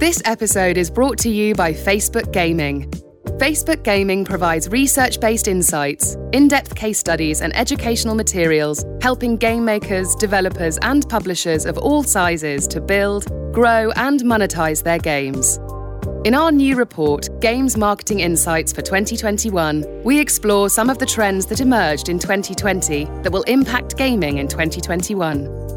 This episode is brought to you by Facebook Gaming. Facebook Gaming provides research based insights, in depth case studies, and educational materials, helping game makers, developers, and publishers of all sizes to build, grow, and monetize their games. In our new report, Games Marketing Insights for 2021, we explore some of the trends that emerged in 2020 that will impact gaming in 2021.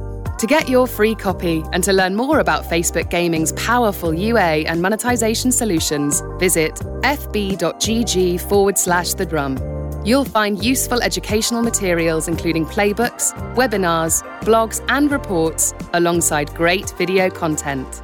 To get your free copy and to learn more about Facebook Gaming's powerful UA and monetization solutions, visit fb.gg forward slash the drum. You'll find useful educational materials including playbooks, webinars, blogs, and reports, alongside great video content.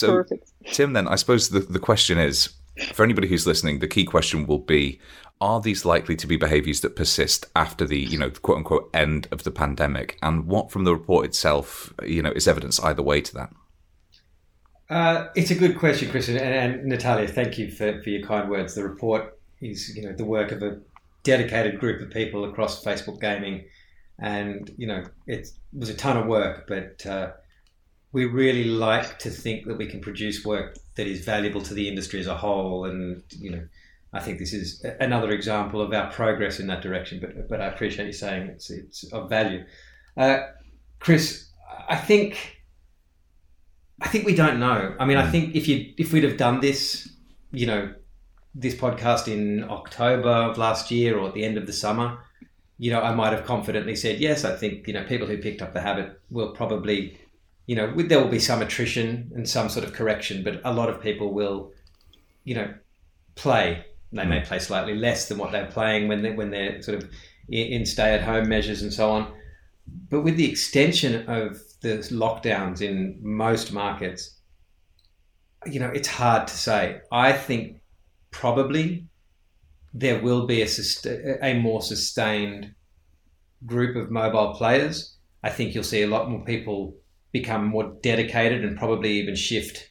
So, Perfect. Tim, then I suppose the, the question is for anybody who's listening, the key question will be are these likely to be behaviors that persist after the, you know, quote unquote end of the pandemic? And what from the report itself, you know, is evidence either way to that? Uh, it's a good question, Chris. And, and Natalia, thank you for, for your kind words. The report is, you know, the work of a dedicated group of people across Facebook gaming. And, you know, it was a ton of work, but uh, we really like to think that we can produce work that is valuable to the industry as a whole. And, you know, I think this is another example of our progress in that direction. But, but I appreciate you saying it's, it's of value. Uh, Chris, I think, I think we don't know. I mean, I hmm. think if you, if we'd have done this, you know, this podcast in October of last year or at the end of the summer, you know, I might have confidently said, yes, I think, you know, people who picked up the habit will probably you know, there will be some attrition and some sort of correction, but a lot of people will, you know, play. They may mm. play slightly less than what they're playing when they when they're sort of in stay-at-home measures and so on. But with the extension of the lockdowns in most markets, you know, it's hard to say. I think probably there will be a, a more sustained group of mobile players. I think you'll see a lot more people become more dedicated and probably even shift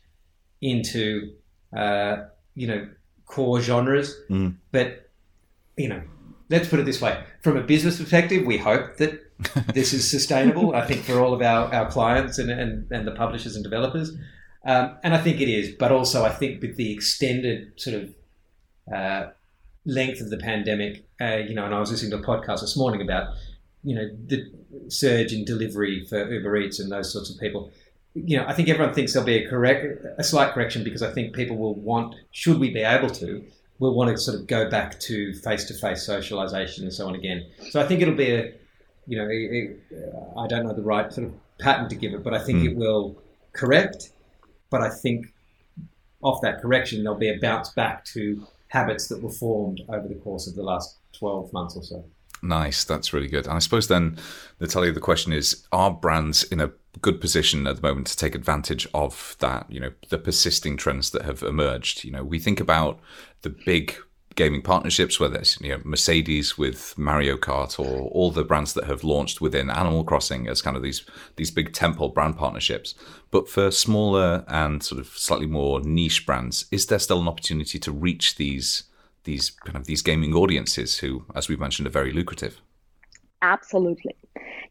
into uh, you know core genres. Mm. But you know, let's put it this way: from a business perspective, we hope that this is sustainable. I think for all of our, our clients and, and, and the publishers and developers. Um, and I think it is, but also I think with the extended sort of uh, length of the pandemic, uh, you know, and I was listening to a podcast this morning about you know the surge in delivery for Uber Eats and those sorts of people. You know, I think everyone thinks there'll be a correct, a slight correction because I think people will want, should we be able to, will want to sort of go back to face-to-face socialization and so on again. So I think it'll be a, you know, I don't know the right sort of pattern to give it, but I think mm. it will correct. But I think off that correction, there'll be a bounce back to habits that were formed over the course of the last 12 months or so. Nice, that's really good. And I suppose then, Natalia, the question is: Are brands in a good position at the moment to take advantage of that? You know, the persisting trends that have emerged. You know, we think about the big gaming partnerships, whether it's you know Mercedes with Mario Kart or all the brands that have launched within Animal Crossing as kind of these these big temple brand partnerships. But for smaller and sort of slightly more niche brands, is there still an opportunity to reach these these kind of these gaming audiences who, as we've mentioned, are very lucrative. Absolutely.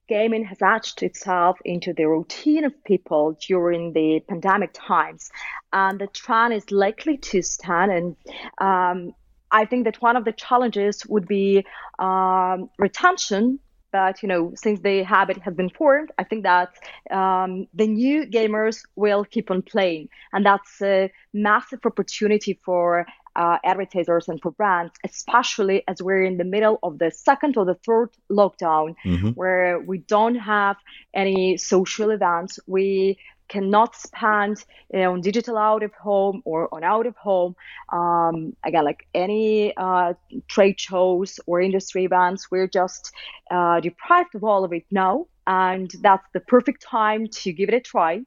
Gaming has etched itself into the routine of people during the pandemic times, and the trend is likely to stand. And um, I think that one of the challenges would be um, retention but you know since the habit has been formed i think that um, the new gamers will keep on playing and that's a massive opportunity for uh, advertisers and for brands, especially as we're in the middle of the second or the third lockdown, mm-hmm. where we don't have any social events. We cannot spend you know, on digital out of home or on out of home. Um, again, like any uh, trade shows or industry events, we're just uh, deprived of all of it now. And that's the perfect time to give it a try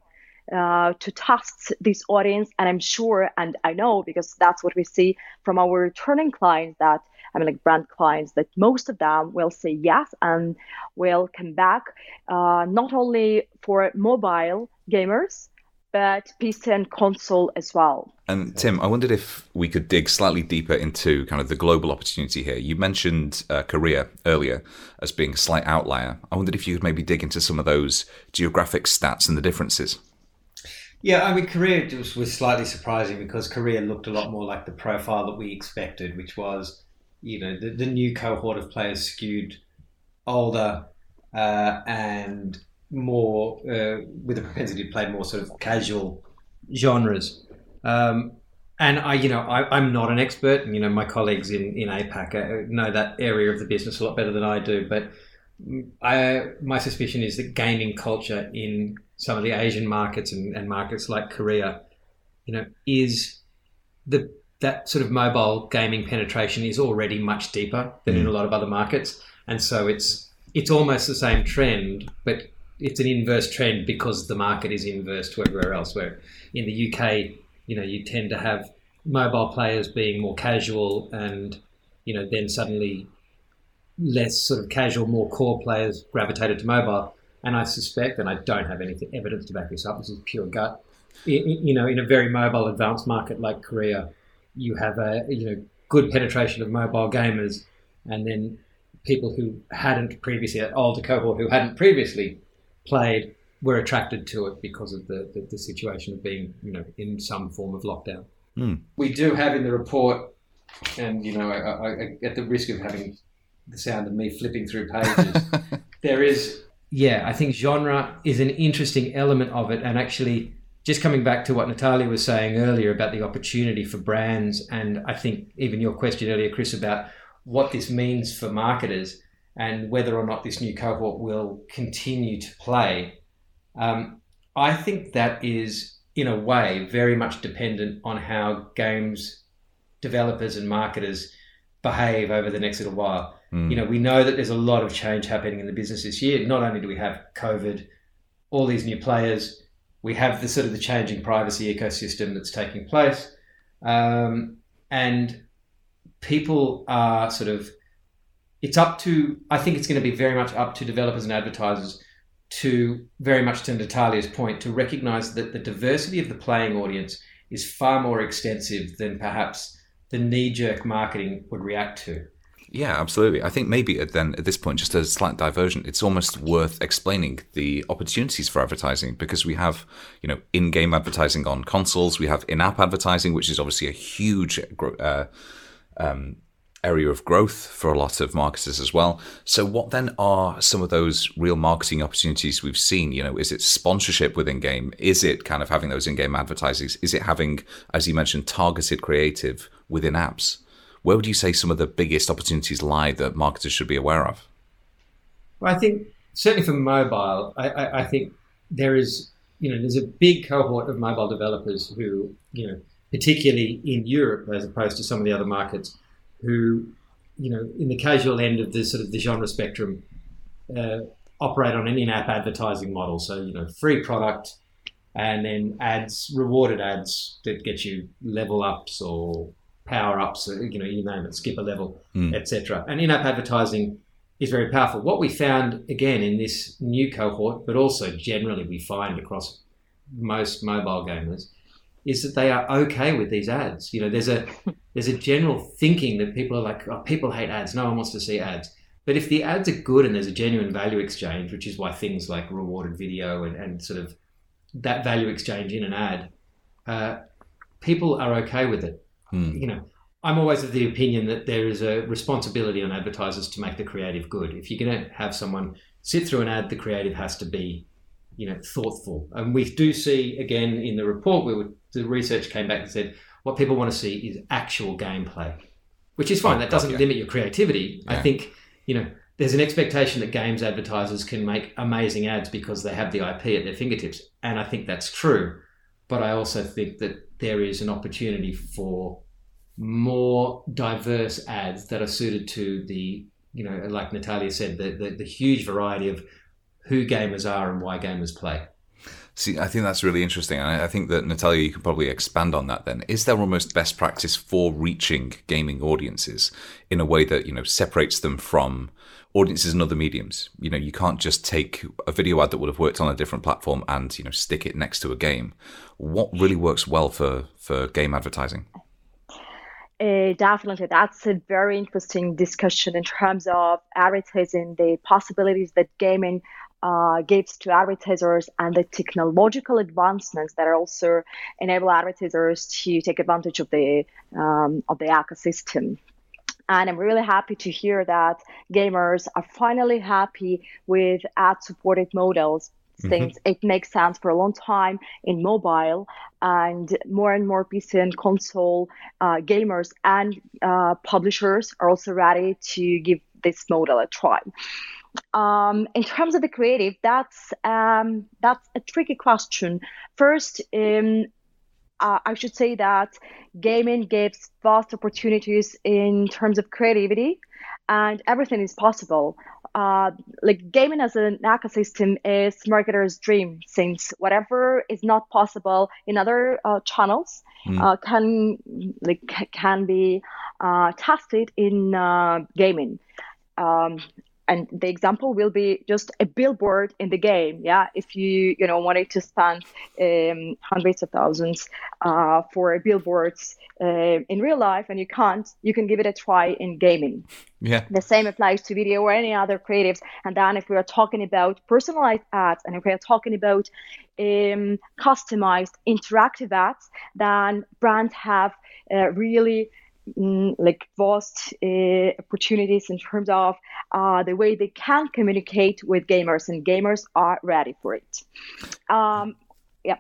uh, to test this audience. And I'm sure, and I know because that's what we see from our returning clients, that I mean, like brand clients, that most of them will say yes and will come back, uh, not only for mobile gamers, but PC and console as well. And Tim, I wondered if we could dig slightly deeper into kind of the global opportunity here. You mentioned uh, Korea earlier as being a slight outlier. I wondered if you could maybe dig into some of those geographic stats and the differences. Yeah, I mean, Korea just was slightly surprising because Korea looked a lot more like the profile that we expected, which was, you know, the, the new cohort of players skewed older uh, and more uh, with a propensity to play more sort of casual genres. Um, and I, you know, I, am not an expert, and you know, my colleagues in in APAC know that area of the business a lot better than I do. But I, my suspicion is that gaming culture in some of the Asian markets and, and markets like Korea, you know, is the that sort of mobile gaming penetration is already much deeper than mm. in a lot of other markets, and so it's it's almost the same trend, but it's an inverse trend because the market is inverse to everywhere else. Where in the UK, you know, you tend to have mobile players being more casual, and you know, then suddenly less sort of casual, more core players gravitated to mobile. And I suspect, and I don't have any evidence to back this up, this is pure gut. You know, in a very mobile, advanced market like Korea, you have a you know good penetration of mobile gamers, and then people who hadn't previously, an older cohort who hadn't previously played were attracted to it because of the, the, the situation of being, you know, in some form of lockdown. Mm. We do have in the report, and you know, I, I, at the risk of having the sound of me flipping through pages, there is, yeah, I think genre is an interesting element of it, and actually. Just coming back to what Natalia was saying earlier about the opportunity for brands, and I think even your question earlier, Chris, about what this means for marketers and whether or not this new cohort will continue to play, um, I think that is, in a way, very much dependent on how games developers and marketers behave over the next little while. Mm. You know, we know that there's a lot of change happening in the business this year. Not only do we have COVID, all these new players, we have the sort of the changing privacy ecosystem that's taking place, um, and people are sort of it's up to I think it's going to be very much up to developers and advertisers to very much to Natalia's point to recognize that the diversity of the playing audience is far more extensive than perhaps the knee-jerk marketing would react to. Yeah, absolutely. I think maybe then at this point, just a slight diversion, it's almost worth explaining the opportunities for advertising because we have, you know, in-game advertising on consoles, we have in-app advertising, which is obviously a huge uh, um, area of growth for a lot of marketers as well. So, what then are some of those real marketing opportunities we've seen? You know, is it sponsorship within game? Is it kind of having those in-game advertising? Is it having, as you mentioned, targeted creative within apps? Where would you say some of the biggest opportunities lie that marketers should be aware of? Well, I think certainly for mobile, I, I, I think there is, you know, there's a big cohort of mobile developers who, you know, particularly in Europe as opposed to some of the other markets, who, you know, in the casual end of the sort of the genre spectrum, uh, operate on an in-app advertising model. So you know, free product, and then ads, rewarded ads that get you level ups or power ups, you know, you name it, skip a level, mm. etc. And in-app advertising is very powerful. What we found again in this new cohort, but also generally we find across most mobile gamers, is that they are okay with these ads. You know, there's a there's a general thinking that people are like, oh, people hate ads. No one wants to see ads. But if the ads are good and there's a genuine value exchange, which is why things like rewarded video and, and sort of that value exchange in an ad, uh, people are okay with it. Hmm. You know, I'm always of the opinion that there is a responsibility on advertisers to make the creative good. If you're going to have someone sit through an ad, the creative has to be, you know, thoughtful. And we do see again in the report where the research came back and said what people want to see is actual gameplay, which is fine. Oh, that doesn't limit your creativity. Yeah. I think you know there's an expectation that games advertisers can make amazing ads because they have the IP at their fingertips, and I think that's true. But I also think that there is an opportunity for more diverse ads that are suited to the you know like Natalia said the, the, the huge variety of who gamers are and why gamers play. See, I think that's really interesting. And I think that Natalia, you can probably expand on that. Then, is there almost best practice for reaching gaming audiences in a way that you know separates them from audiences and other mediums? You know, you can't just take a video ad that would have worked on a different platform and you know stick it next to a game. What really works well for for game advertising? Uh, definitely, that's a very interesting discussion in terms of advertising, the possibilities that gaming uh, gives to advertisers and the technological advancements that also enable advertisers to take advantage of the um, of the ecosystem. And I'm really happy to hear that gamers are finally happy with ad-supported models since mm-hmm. it makes sense for a long time in mobile and more and more PC and console uh, gamers and uh, publishers are also ready to give this model a try. Um, in terms of the creative, that's um, that's a tricky question. First, um, uh, I should say that gaming gives vast opportunities in terms of creativity, and everything is possible. Uh, like gaming as an ecosystem is marketers' dream, since whatever is not possible in other uh, channels mm. uh, can like can be uh, tested in uh, gaming. Um, and the example will be just a billboard in the game yeah? If you you know wanted to spend um, hundreds of thousands uh, for billboards uh, in real life and you can't you can give it a try in gaming. Yeah. The same applies to video or any other creatives. And then if we are talking about personalized ads and if we are talking about um, customized interactive ads then brands have uh, really like vast uh, opportunities in terms of uh, the way they can communicate with gamers, and gamers are ready for it. Um, yeah.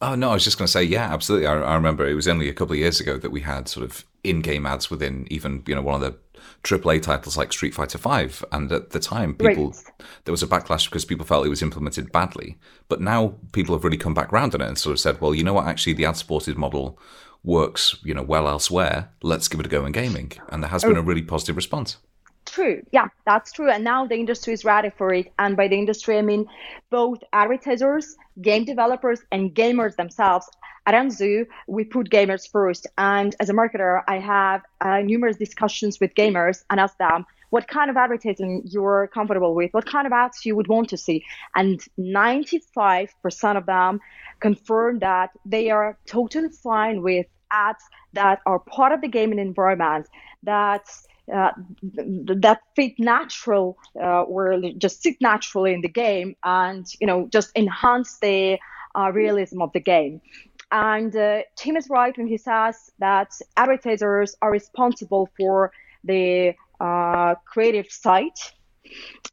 Oh no, I was just going to say, yeah, absolutely. I, I, remember it was only a couple of years ago that we had sort of in-game ads within even you know one of the AAA titles like Street Fighter Five, and at the time, people right. there was a backlash because people felt it was implemented badly. But now people have really come back around on it and sort of said, well, you know what? Actually, the ad-supported model works, you know, well elsewhere. Let's give it a go in gaming, and there has been a really positive response. True, yeah, that's true. And now the industry is ready for it. And by the industry, I mean both advertisers, game developers, and gamers themselves. At Anzu, we put gamers first. And as a marketer, I have uh, numerous discussions with gamers and ask them what kind of advertising you're comfortable with, what kind of ads you would want to see. And 95% of them confirm that they are totally fine with ads that are part of the gaming environment that uh, that fit natural uh, or just sit naturally in the game and you know just enhance the uh, realism of the game and uh, tim is right when he says that advertisers are responsible for the uh, creative side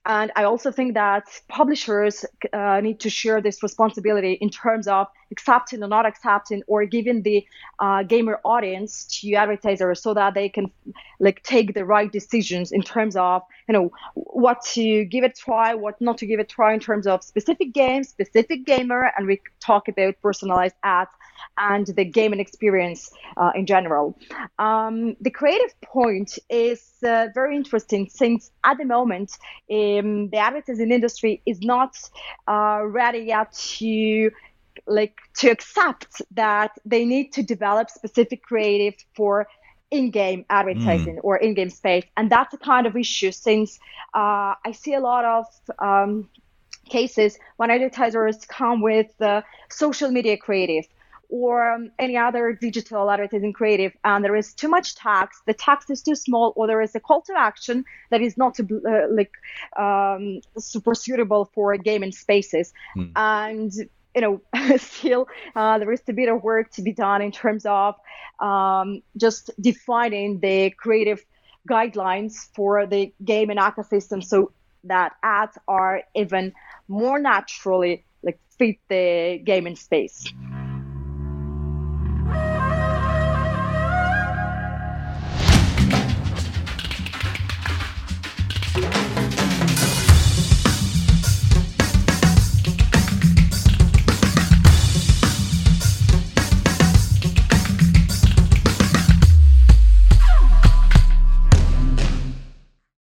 and I also think that publishers uh, need to share this responsibility in terms of accepting or not accepting or giving the uh, gamer audience to advertisers so that they can like take the right decisions in terms of you know what to give a try what not to give a try in terms of specific games specific gamer and we talk about personalized ads and the gaming experience uh, in general. Um, the creative point is uh, very interesting since at the moment um, the advertising industry is not uh, ready yet to like to accept that they need to develop specific creative for in-game advertising mm. or in-game space and that's a kind of issue since uh, i see a lot of um, cases when advertisers come with uh, social media creative or um, any other digital advertising creative and there is too much text the text is too small or there is a call to action that is not uh, like um, super suitable for gaming spaces mm. and you know still uh, there is a bit of work to be done in terms of um, just defining the creative guidelines for the gaming ecosystem so that ads are even more naturally like fit the gaming space